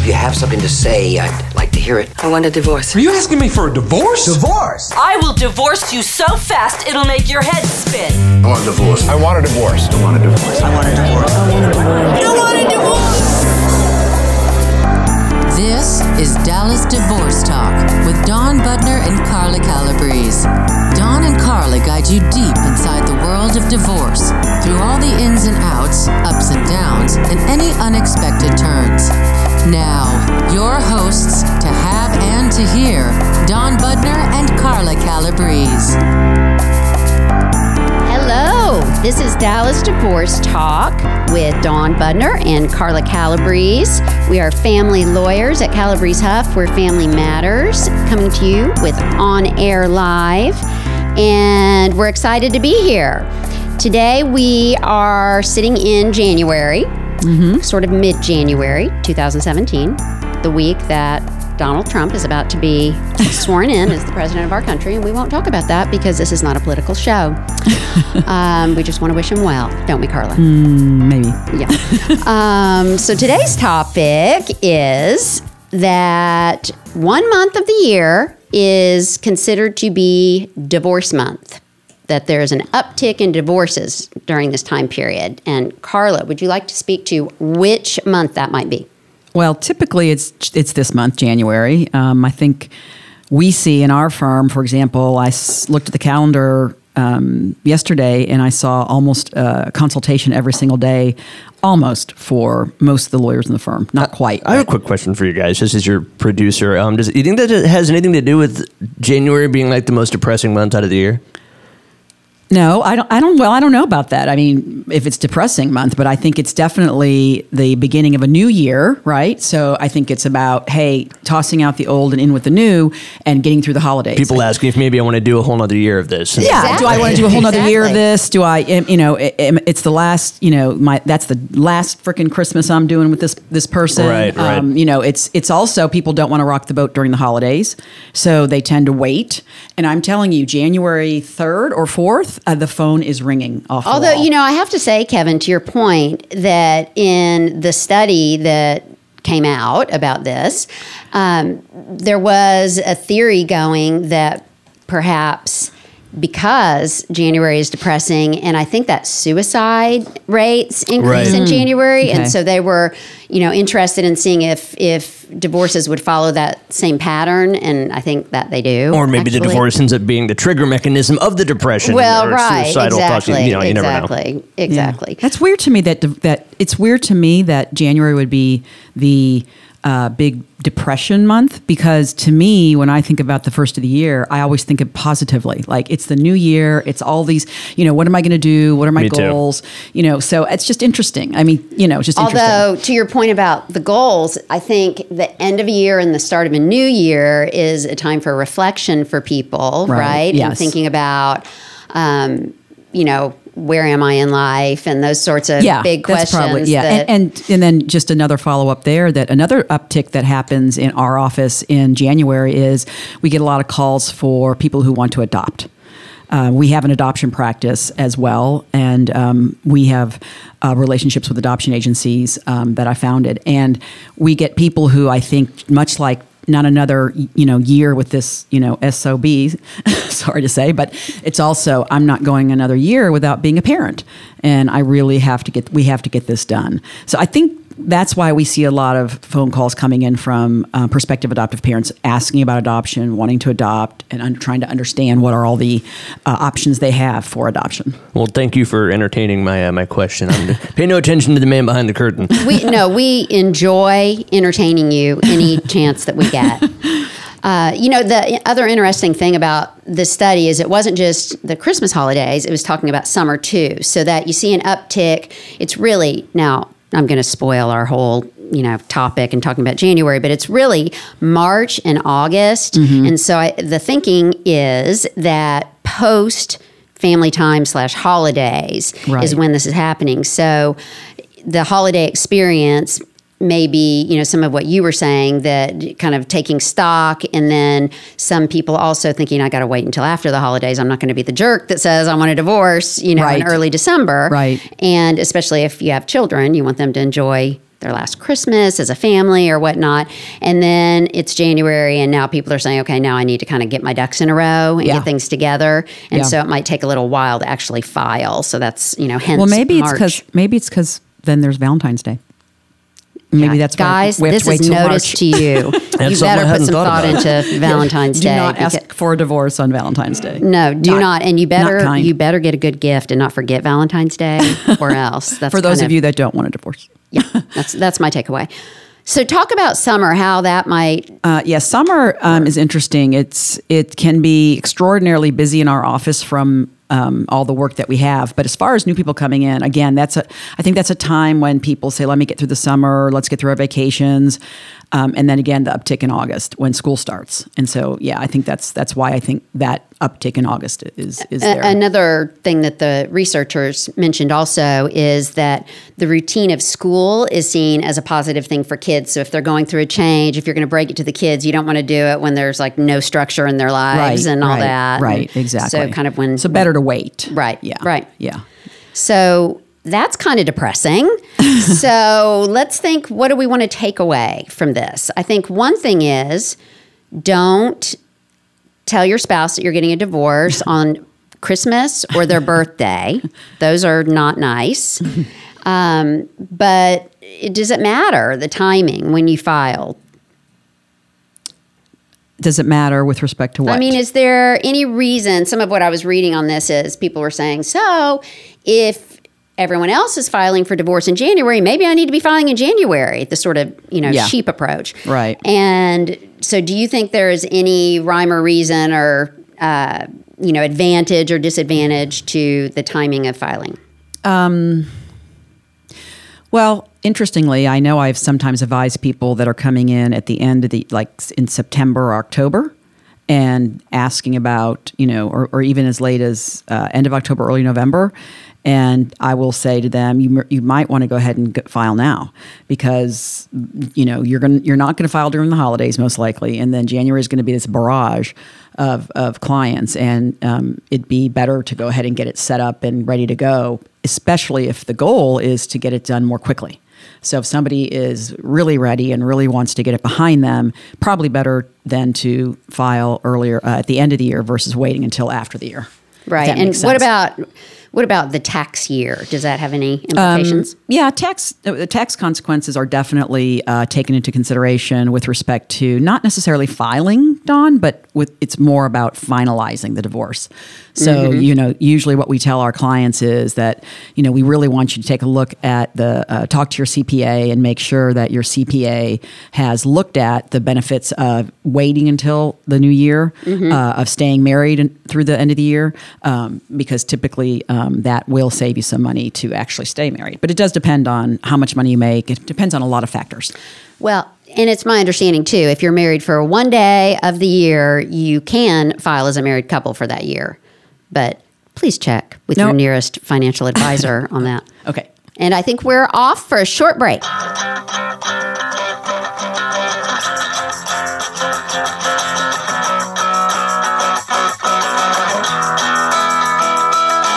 If you have something to say, I'd like to hear it. I want a divorce. Are you asking me for a divorce? Divorce! I will divorce you so fast it'll make your head spin. I want a divorce. I want a divorce. I want a divorce. I want a divorce. I want a divorce. This is Dallas Divorce Talk with Dawn Budner and Carla Calabrese. Dawn and Carla guide you deep inside the world of divorce through all the ins and outs, ups and downs, and any unexpected turns. Now, your hosts to have and to hear Dawn Budner and Carla Calabrese. Hello, this is Dallas Divorce Talk with Dawn Budner and Carla Calabrese. We are family lawyers at Calabrese Huff. We're Family Matters, coming to you with On Air Live, and we're excited to be here. Today we are sitting in January, mm-hmm. sort of mid January 2017, the week that Donald Trump is about to be sworn in as the president of our country, and we won't talk about that because this is not a political show. um, we just want to wish him well, don't we, Carla? Maybe. Yeah. um, so today's topic is that one month of the year is considered to be divorce month. That there's an uptick in divorces during this time period. And Carla, would you like to speak to which month that might be? Well, typically it's it's this month, January. Um, I think we see in our firm, for example, I s- looked at the calendar um, yesterday and I saw almost a consultation every single day, almost for most of the lawyers in the firm. Not quite. I have a quick question for you guys. This is your producer. Um, does you think that it has anything to do with January being like the most depressing month out of the year? No, I don't. I don't. Well, I don't know about that. I mean, if it's depressing month, but I think it's definitely the beginning of a new year, right? So I think it's about hey, tossing out the old and in with the new, and getting through the holidays. People ask me if maybe I want to do a whole nother year of this. And- Yeah. Do I want to do a whole nother year of this? Do I, am- you know, am- it's the last, you know, my that's the last freaking Christmas I'm doing with this this person. Right, right. Um, you know, it's it's also people don't want to rock the boat during the holidays, so they tend to wait. And I'm telling you, January third or fourth, uh, the phone is ringing off. Although, you know, I have to say, Kevin, to your point, that in the study that came out about this, um, there was a theory going that perhaps because January is depressing, and I think that suicide rates increase Right. in January, mm. Okay. and so they were, you know, interested in seeing if if divorces would follow that same pattern, and I think that they do. Or maybe the divorce ends up being the trigger mechanism of the depression. Well, or right, suicidal thoughts. exactly, You know, you never know. exactly, Yeah. exactly. That's weird to me. That that it's weird to me that January would be the uh, big depression month because to me, when I think about the first of the year, I always think of positively. Like it's the new year. It's all these. You know, what am I going to do? What are my Me too. goals? You know, so it's just interesting. I mean, you know, it's just interesting. Although, to your point about the goals, I think the end of a year and the start of a new year is a time for reflection for people, Right, right? And thinking about, um, you know, where am I in life and those sorts of yeah, big that's questions. probably yeah, and, and and then just another follow up there that another uptick that happens in our office in January is we get a lot of calls for people who want to adopt. Uh, we have an adoption practice as well, and um, we have uh, relationships with adoption agencies um, that I founded, and we get people who I think much like not another you know year with this you know sob sorry to say but it's also i'm not going another year without being a parent. And i really have to get we have to get this done. So i think that's why we see a lot of phone calls coming in from uh, prospective adoptive parents asking about adoption wanting to adopt and un- trying to understand what are all the uh, options they have for adoption Well, thank you for entertaining my uh, my question. I'm, pay no attention to the man behind the curtain. we no, we enjoy entertaining you any chance that we get. Uh, you know, the other interesting thing about this study is it wasn't just the Christmas holidays; it was talking about summer too. So that you see an uptick. It's really now. I'm going to spoil our whole you know topic and talking about January, but it's really March and August. Mm-hmm. And so I, the thinking is that post family time slash holidays Right. is when this is happening. So the holiday experience maybe you know some of what you were saying that kind of taking stock and then some people also thinking i got to wait until after the holidays i'm not going to be the jerk that says i want a divorce you know Right. in early december Right. and especially if you have children you want them to enjoy their last Christmas as a family or whatnot. And then it's January, and now people are saying, okay, now I need to kind of get my ducks in a row and Yeah. get things together. And Yeah. so it might take a little while to actually file. So that's, you know, hence Well, maybe it's because maybe it's because then there's Valentine's Day. Maybe Yeah. that's why guys. we have this to wait is till notice March. to you. you something better put some thought thought into Valentine's Do Day. not because- ask for a divorce on Valentine's Day. no, do not, and you better you better get a good gift and not forget Valentine's Day, or else. That's for those kind of you that don't want a divorce. yeah, that's that's my takeaway. So, talk about summer, how that might Uh, yeah, summer um, is interesting. It's it can be extraordinarily busy in our office from um, all the work that we have. But as far as new people coming in, again, that's a I think that's a time when people say, "Let me get through the summer. Let's get through our vacations," um, and then again the uptick in August when school starts. And so, yeah, I think that's that's why I think that uptick in August is is there. Another thing that the researchers mentioned also is that the routine of school is seen as a positive thing for kids. So if they're going through a change, if you're going to break it to the kids, you don't want to do it when there's like no structure in their lives and all right, that. Right, And exactly. So kind of when so better to wait. Right, Yeah. right. Yeah. So that's kind of depressing. so let's think what do we want to take away from this? I think one thing is don't tell your spouse that you're getting a divorce on Christmas or their birthday. Those are not nice. Um, but it, does it matter the timing when you file? Does it matter with respect to what? I mean, is there any reason? Some of what I was reading on this is people were saying, so if everyone else is filing for divorce in January, maybe I need to be filing in January. The sort of you know Yeah. sheep approach, Right. And so, do you think there is any rhyme or reason or uh, you know advantage or disadvantage to the timing of filing? Well, interestingly, I know I've sometimes advised people that are coming in at the end of the, like in September or October, and asking about, you know, or, or even as late as uh, end of October, early November. And I will say to them, you, you might want to go ahead and file now because, you know, you're going you're not going to file during the holidays most likely, and then January is going to be this barrage of, of clients, and um, it'd be better to go ahead and get it set up and ready to go, especially if the goal is to get it done more quickly. So if somebody is really ready and really wants to get it behind them, probably better than to file earlier uh, at the end of the year versus waiting until after the year. Right. And what about what about the tax year? Does that have any implications? Yeah, tax uh, tax consequences are definitely uh, taken into consideration with respect to not necessarily filing, Dawn, but with it's more about finalizing the divorce. So you know, usually what we tell our clients is that you know we really want you to take a look at the uh, talk to your CPA and make sure that your CPA has looked at the benefits of waiting until the new year, uh, of staying married through the end of the year, um, because typically um, that will save you some money to actually stay married. But it does depend on how much money you make. It depends on a lot of factors. Well, and it's my understanding too, if you're married for one day of the year, you can file as a married couple for that year. But please check with No. your nearest financial advisor on that. Okay. And I think we're off for a short break.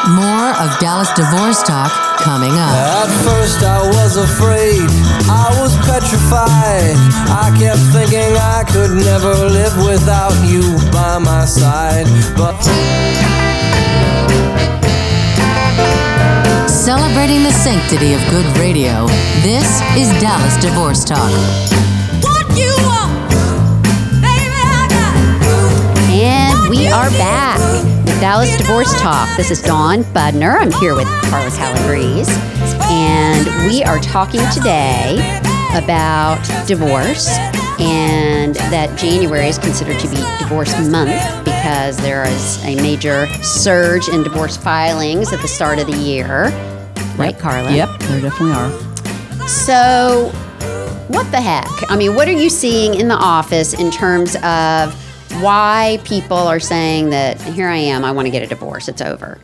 More of Dallas Divorce Talk coming up. At first I was afraid, I was petrified. I kept thinking I could never live without you by my side. But Celebrating the sanctity of good radio, this is Dallas Divorce Talk. What you want, baby, And we are back with Dallas Divorce Talk. This is Dawn Budner. I'm here with Carla Calabrese. And we are talking today about divorce and that January is considered to be divorce month because there is a major surge in divorce filings at the start of the year. Right, Carla? Yep, there definitely are. So, what the heck? I mean, what are you seeing in the office in terms of why people are saying that here I am, I want to get a divorce, it's over?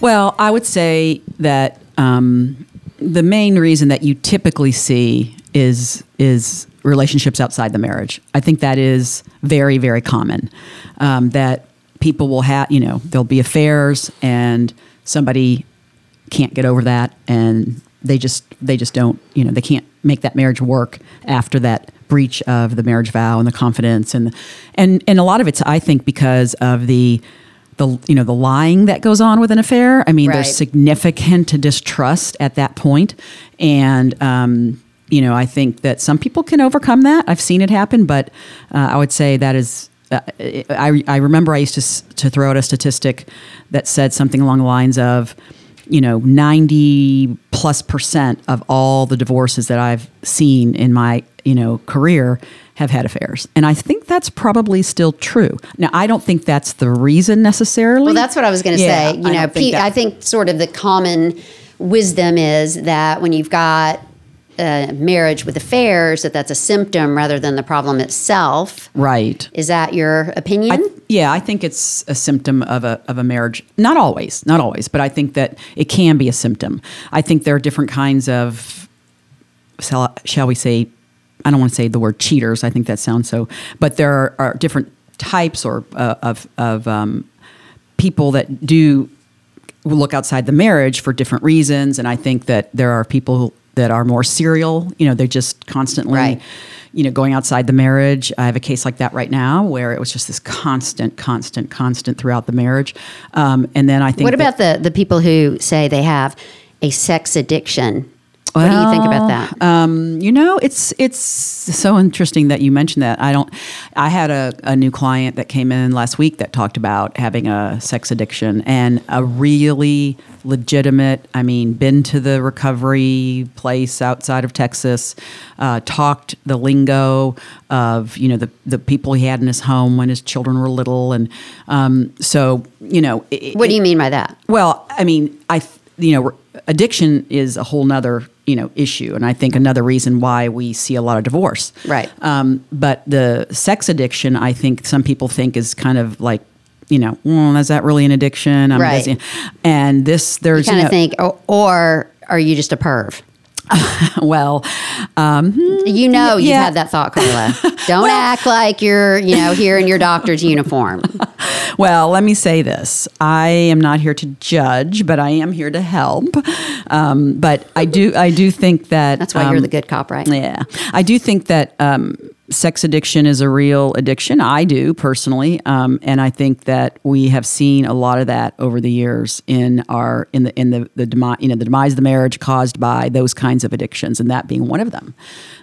Well, I would say that um, the main reason that you typically see is is relationships outside the marriage. I think that is very very common. Um, that people will have, you know, there'll be affairs, and somebody can't get over that, and they just they just don't, you know, they can't make that marriage work after that breach of the marriage vow and the confidence and and and a lot of it's I think because of the the you know the lying that goes on with an affair. I mean, Right. there's significant distrust at that point, and um, you know I think that some people can overcome that. I've seen it happen, but uh, I would say that is. Uh, I, I remember I used to, to throw out a statistic that said something along the lines of, you know, 90 plus percent of all the divorces that I've seen in my, you know, career have had affairs. And I think that's probably still true. Now, I don't think that's the reason necessarily. Well, that's what I was going to Yeah, say. You I know, think Pete, I think sort of the common wisdom is that when you've got a marriage with affairs, that that's a symptom rather than the problem itself. Right. Is that your opinion? I, yeah, I think it's a symptom of a of a marriage. Not always, not always, but I think that it can be a symptom. I think there are different kinds of, shall, shall we say, I don't want to say the word cheaters. I think that sounds so, but there are, are different types or uh, of of um, people that do look outside the marriage for different reasons, and I think that there are people that are more serial. You know, they're just constantly Right. you know, going outside the marriage. I have a case like that right now where it was just this constant, constant, constant throughout the marriage. Um, and then I think what about the, the people who say they have a sex addiction? What do you think about that? Um, you know, it's it's so interesting that you mentioned that. I don't. I had a, a new client that came in last week that talked about having a sex addiction and a really legitimate. I mean, been to the recovery place outside of Texas, uh, talked the lingo of you know the the people he had in his home when his children were little, and um, so you know. it- what do you mean by that? well, I mean, I th- you know, addiction is a whole nother you know issue, and I think another reason why we see a lot of divorce. Right. Um, but the sex addiction, I think some people think is kind of like. You know, well, is that really an addiction? I mean, Right. does- And this, there's Kind you of know, think, or, or are you just a perv? well, You know, you've had that thought, Carla. Don't act like you're, you know, here in your doctor's uniform. Well, let me say this. I am not here to judge, but I am here to help. Um, but I do, I do think that That's why you're um, the good cop, right? Yeah, I do think that um, sex addiction is a real addiction. I do personally, um, and I think that we have seen a lot of that over the years in our in the in the the demise you know the demise of the marriage caused by those kinds of addictions, and that being one of them.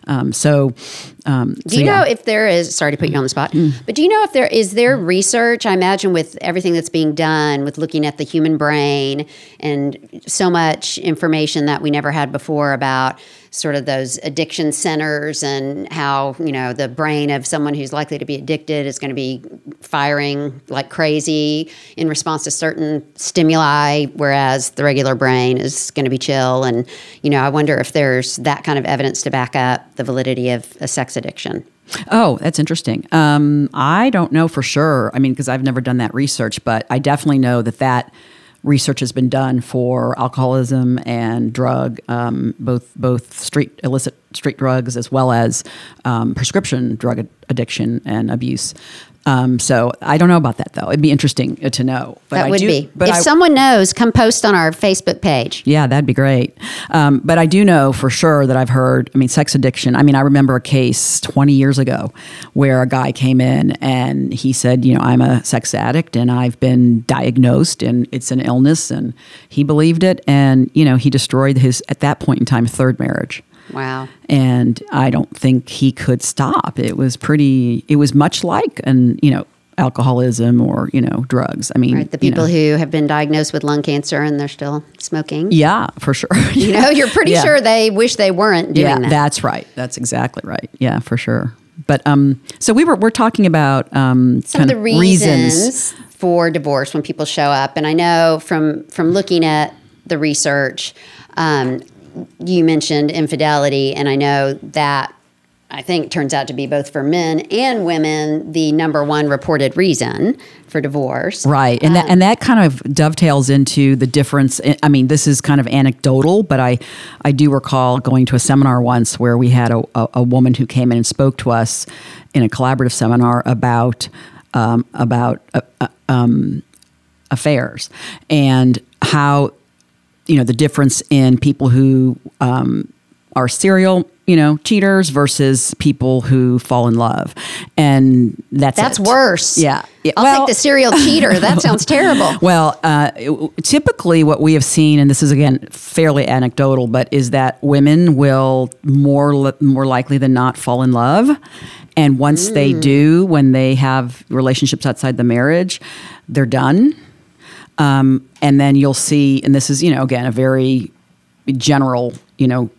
Um, so, um, Do so you yeah. know if there is? Sorry to put you on the spot, but do you know if there is there research? I imagine with everything that's being done with looking at the human brain and so much information that we never had before about sort of those addiction centers and how you know the brain of someone who's likely to be addicted is going to be firing like crazy in response to certain stimuli whereas the regular brain is going to be chill and you know i wonder if there's that kind of evidence to back up the validity of a sex addiction Oh, that's interesting. Um, I don't know for sure. I mean, because I've never done that research, but I definitely know that that research has been done for alcoholism and drug, um, both both street illicit street drugs as well as um, prescription drug addiction and abuse. Um, so I don't know about that though. It'd be interesting uh, to know. But that I would do- be But if I- someone knows come post on our facebook page yeah, that'd be great. Um, but I do know for sure that I've heard, I mean, sex addiction. I mean, I remember a case 20 years ago where a guy came in and he said, you know, I'm a sex addict and I've been diagnosed and it's an illness. And he believed it. And, you know, he destroyed his, at that point in time, third marriage. Wow And I don't think he could stop. It was pretty, it was much like, an, you know, alcoholism or, you know, drugs. I mean, right the you people know. who have been diagnosed with lung cancer and they're still smoking yeah, for sure. you know you're pretty Yeah. sure they wish they weren't doing yeah, that that's right. That's exactly right. Yeah, for sure. But um, so we were we're talking about um, some of the reasons, for divorce when people show up and i know from from looking at the research um, you mentioned infidelity and i know that i think turns out to be both for men and women the number one reported reason for divorce Right, and that and that kind of dovetails into the difference. I mean, this is kind of anecdotal, but I I do recall going to a seminar once where we had a, a, a woman who came in and spoke to us in a collaborative seminar about um, about uh, uh, um, affairs and how you know the difference in people who um, are serial you know, cheaters versus people who fall in love, and that's That's it. worse. Yeah. Yeah, I'll well- take the serial cheater. That sounds terrible. Well, uh, typically, what we have seen, and this is again fairly anecdotal, but is that women will more more likely than not fall in love, and once they do, when they have relationships outside the marriage, they're done. Um, and then you'll see, and this is you know again a very general, you know,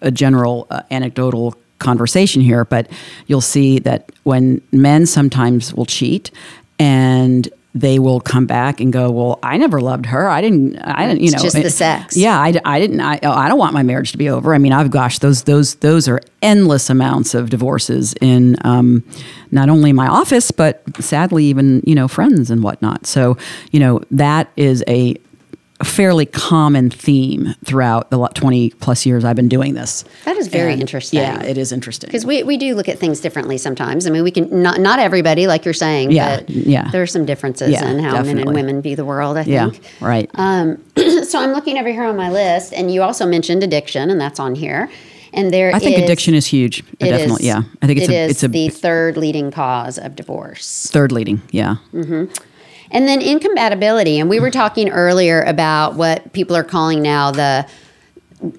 a general uh, anecdotal conversation here, but you'll see that when men sometimes will cheat and they will come back and go, "Well, I never loved her. I didn't. I didn't. You It's know, just the sex. Yeah, I, I didn't. I, oh, I don't want my marriage to be over. I mean, I've gosh, those those those are endless amounts of divorces in um, not only my office, but sadly even you know friends and whatnot. So you know that is a fairly common theme throughout the 20 plus years I've been doing this. That is very And, interesting. Yeah, it is interesting. Because we, we do look at things differently sometimes. I mean, we can not not everybody, like you're saying. Yeah, but yeah. There are some differences Yeah, in how men and women view the world. I yeah, think. right. Um, so I'm looking over here on my list, and you also mentioned addiction, and that's on here. And there I think is- addiction is huge. it Definitely, is- yeah. I think it's it a is it's a the third leading cause of divorce. third leading. Yeah. And then incompatibility. And we were talking earlier about what people are calling now the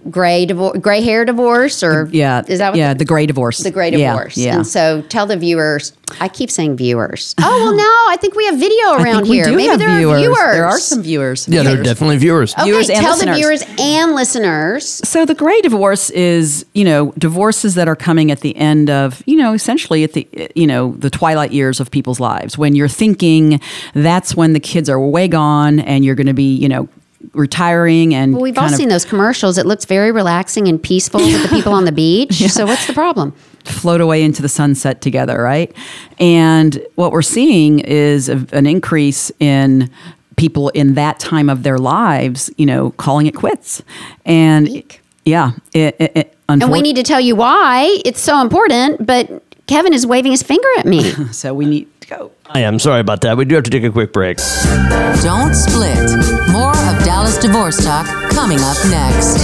gray divorce, gray hair divorce, or Yeah. is that what yeah, the gray divorce. the gray divorce? Yeah. And so tell the viewers. I keep saying viewers. Oh well, no, I think we have video I around think we here. do Maybe have there viewers. are viewers. There are some viewers. Yeah, they're definitely viewers. Okay, viewers and tell listeners. the viewers and listeners. So the gray divorce is, you know, divorces that are coming at the end of, you know, essentially at the, you know, the twilight years of people's lives when you're thinking that's when the kids are way gone and you're going to be, you know, retiring and Well, we've all seen those commercials. It looks very relaxing and peaceful with the people on the beach. So what's the problem? float away into the sunset together, right? And what we're seeing is a, an increase in people in that time of their lives, you know, calling it quits. And Eek. yeah, it, it, it, And we need to tell you why it's so important. But Kevin is waving his finger at me. so we need to go. I am sorry about that. We do have to take a quick break. Don't split. More of Dallas Divorce Talk coming up next.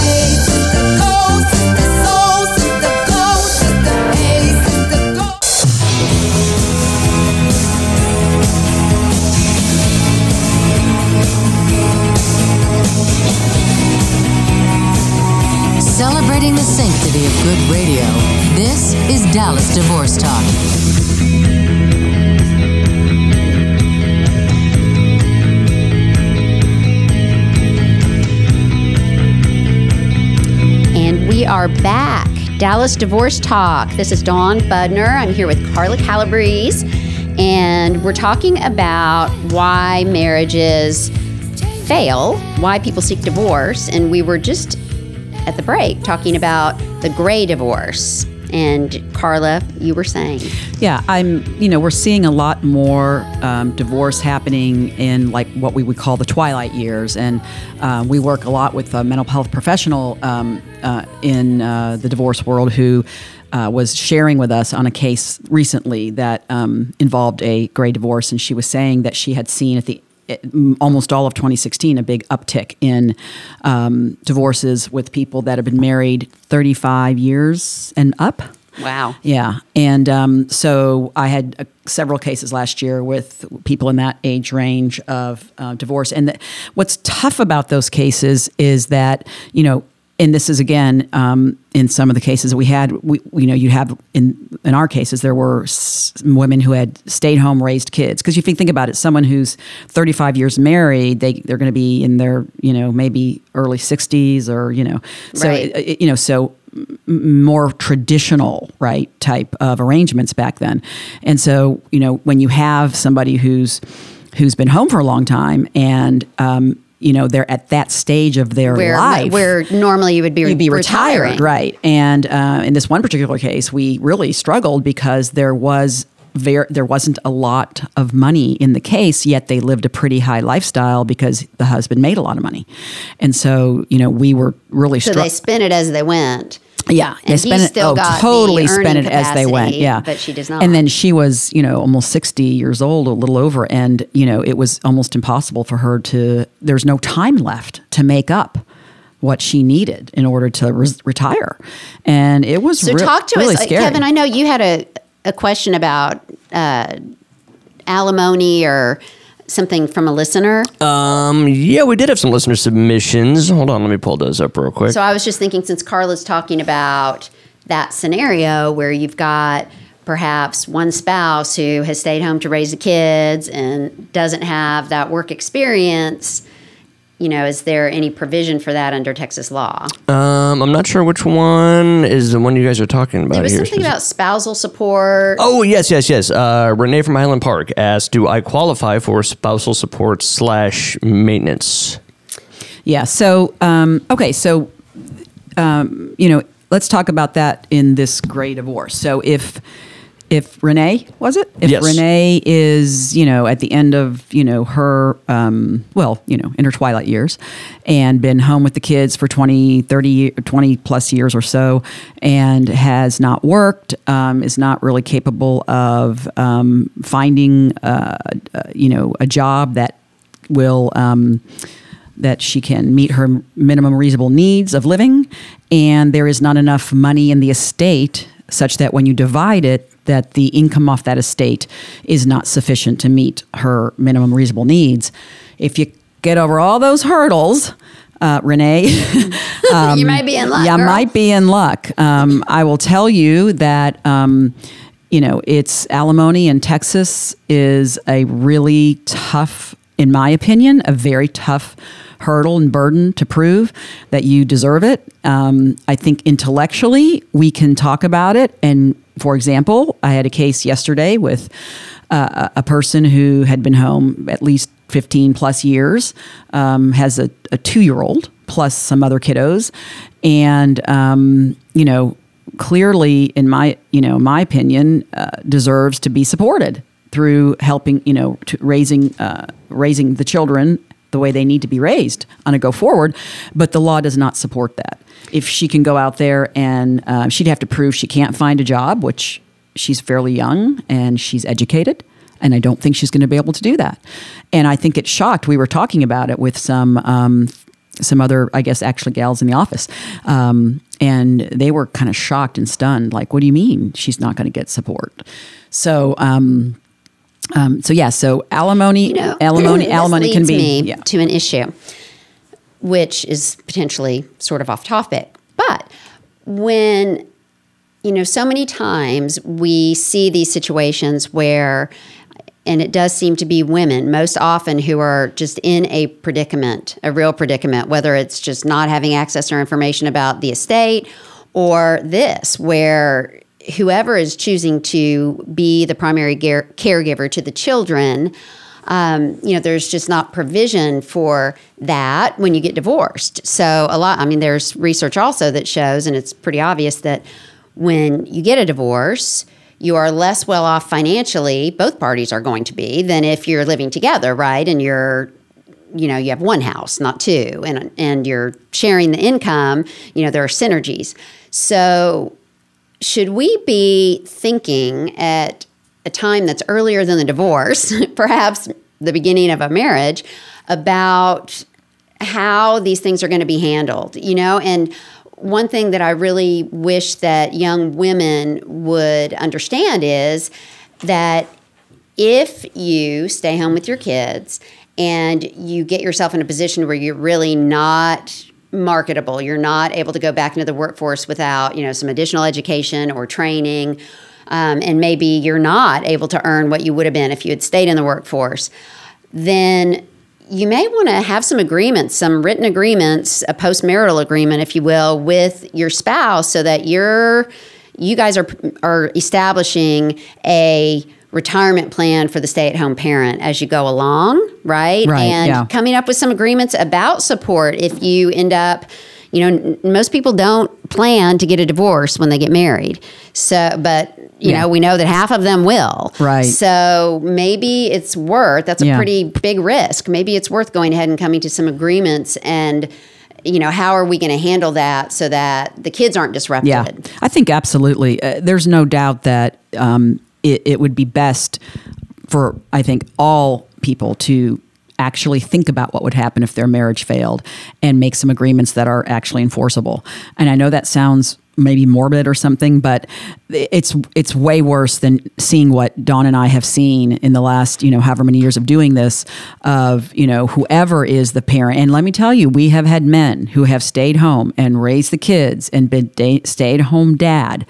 Celebrating the sanctity of good radio. This is Dallas Divorce Talk. Are back. Dallas Divorce Talk. This is Dawn Budner. I'm here with Carla Calabrese, and we're talking about why marriages fail, why people seek divorce, and we were just at the break talking about the gray divorce. And Carla, you were saying, Yeah, I'm. You know, we're seeing a lot more um, divorce happening in like what we would call the twilight years, and uh, we work a lot with a mental health professional um, uh, in uh, the divorce world who. Uh, was sharing with us on a case recently that um, involved a gray divorce, and she was saying that she had seen at the almost all of 2016 a big uptick in um, divorces with people that have been married 35 years and up. wow. Yeah, and um, so I had uh, several cases last year with people in that age range of uh, divorce. And the, what's tough about those cases is that you know, and this is again um, in some of the cases that we had. We, you know, you have in in our cases there were s- women who had stayed home, raised kids. Because if you think about it, someone who's 35 years married, they they're going to be in their you know maybe early 60s or you know so Right. it- it- you know so more traditional right type of arrangements back then and so you know when you have somebody who's who's been home for a long time and um, you know they're at that stage of their Where, life where normally you would be, you'd be retiring. retired right and uh, in this one particular case we really struggled because there was there, there wasn't a lot of money in the case, yet they lived a pretty high lifestyle because the husband made a lot of money, and so you know we were really So they spent it as they went. Yeah, they And spent he it. oh, totally spent it as they went. Yeah, but she does not. And then she was, you know, almost sixty years old, a little over, and you know, it was almost impossible for her to. There's no time left to make up what she needed in order to res- retire, and it was So re- talk to really us, Uh, scary. Kevin. I know you had a, a question about uh, alimony or something from a listener. Um, yeah, we did have some listener submissions. Hold on, let me pull those up real quick. So I was just thinking, since Carla's talking about that scenario where you've got perhaps one spouse who has stayed home to raise the kids and doesn't have that work experience, you know, is there any provision for that under Texas law? Um, I'm not sure which one is the one you guys are talking about There was here. something about spousal support. Oh yes, yes, yes. Uh, Renee from Highland Park asked, "Do I qualify for spousal support slash maintenance?" Yeah. So, um, okay. So, um, you know, let's talk about that in this gray divorce. So, if if Renee was it? If Yes. Renee is, you know, at the end of, you know, her, um, well, you know, in her twilight years and been home with the kids for 20, 30, 20 plus years or so and has not worked, um, is not really capable of um, finding, uh, uh, you know, a job that will, um, that she can meet her minimum reasonable needs of living, and there is not enough money in the estate such that when you divide it, that the income off that estate is not sufficient to meet her minimum reasonable needs. If you get over all those hurdles, uh, Renee, you might be in luck. Um, yeah, girl. might be in luck. Um, I will tell you that um, you know it's alimony in Texas is a really tough, in my opinion, a very tough hurdle and burden to prove that you deserve it. Um, I think intellectually we can talk about it. And for example, I had a case yesterday with uh, a person who had been home at least 15 plus years, um, has a, a two year old plus some other kiddos. And, um, you know, clearly, in my, you know, my opinion, uh, deserves to be supported through helping, you know, to raising, uh, raising the children the way they need to be raised on a go forward. But the law does not support that. If she can go out there and uh, she'd have to prove she can't find a job, which she's fairly young and she's educated. And I don't think she's going to be able to do that. And I think it shocked. We were talking about it with some um, some other, I guess, actually gals in the office, um, and they were kind of shocked and stunned. Like, what do you mean she's not going to get support? So, um, um, so yeah. So alimony, You know, alimony, alimony can be yeah. to an issue, which is potentially sort of off topic. But when you know, so many times we see these situations where, and it does seem to be women most often who are just in a predicament, a real predicament, whether it's just not having access or information about the estate or this, where whoever is choosing to be the primary care- caregiver to the children. Um, you know, there's just not provision for that when you get divorced. So, a lot, I mean, there's research also that shows, and it's pretty obvious that when you get a divorce, you are less well off financially, both parties are going to be, than if you're living together, right? And you're you know you have one house not two and and you're sharing the income you know there are synergies so should we be thinking at a time that's earlier than the divorce perhaps the beginning of a marriage about how these things are going to be handled you know? And one thing that i really wish that young women would understand is that if you stay home with your kids and you get yourself in a position where you're really not marketable. You're not able to go back into the workforce without you know some additional education or training. Um, and maybe you're not able to earn what you would have been if you had stayed in the workforce. Then you may want to have some agreements, some written agreements, a postmarital agreement, if you will, with your spouse, so that you're you guys are are establishing a retirement plan for the stay-at-home parent as you go along, right? Right, And yeah. coming up with some agreements about support if you end up you know, n- most people don't plan to get a divorce when they get married. So, but you Yeah. know, we know that half of them will. Right. So maybe it's worth. That's a Yeah. pretty big risk. Maybe it's worth going ahead and coming to some agreements and. You know, how are we going to handle that so that the kids aren't disrupted? Yeah, I think absolutely. Uh, there's no doubt that um, it, it would be best for I think all people to actually think about what would happen if their marriage failed and make some agreements that are actually enforceable. And I know that sounds maybe morbid or something, but it's it's way worse than seeing what Dawn and I have seen in the last you know however many years of doing this. Of you know whoever is the parent, and let me tell you, we have had men who have stayed home and raised the kids and been da- stayed home dad,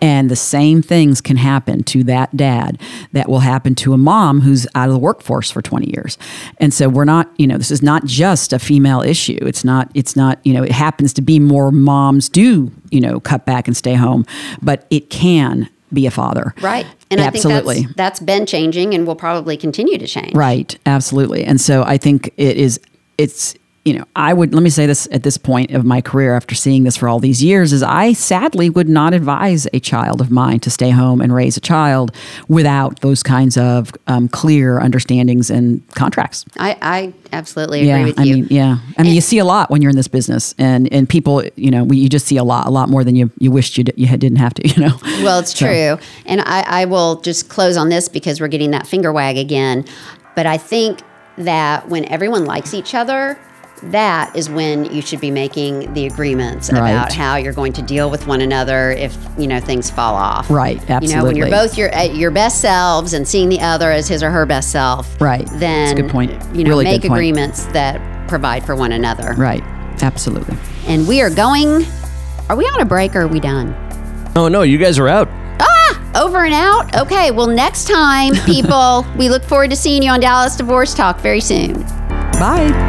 and the same things can happen to that dad that will happen to a mom who's out of the workforce for twenty years. And so we're not you know this is not just a female issue. It's not it's not you know it happens to be more moms do you know cut back and stay home, but it can be a father. Right. And absolutely. I think that's, that's been changing and will probably continue to change. Right, absolutely. And so I think it is it's you know, I would let me say this at this point of my career after seeing this for all these years is I sadly would not advise a child of mine to stay home and raise a child without those kinds of um, clear understandings and contracts. I, I absolutely agree yeah, with I you. mean, yeah. I mean, you see a lot when you're in this business, and and people, you know, we, you just see a lot, a lot more than you you wished you d- you had, didn't have to, you know. Well, it's So- true. And I, I will just close on this because we're getting that finger wag again. But I think that when everyone likes each other, that is when you should be making the agreements Right. about how you're going to deal with one another if you know things fall off. Right, Absolutely. You know, when you're both your at your best selves and seeing the other as his or her best self. Right. That's a Then good point. You know, Really good make point. agreements that provide for one another. Right, absolutely. And we are going. Are we on a break or are we done? Oh no, you guys are out. Ah! Over and out? Okay, well, next time, people, we look forward to seeing you on Dallas Divorce Talk very soon. Bye.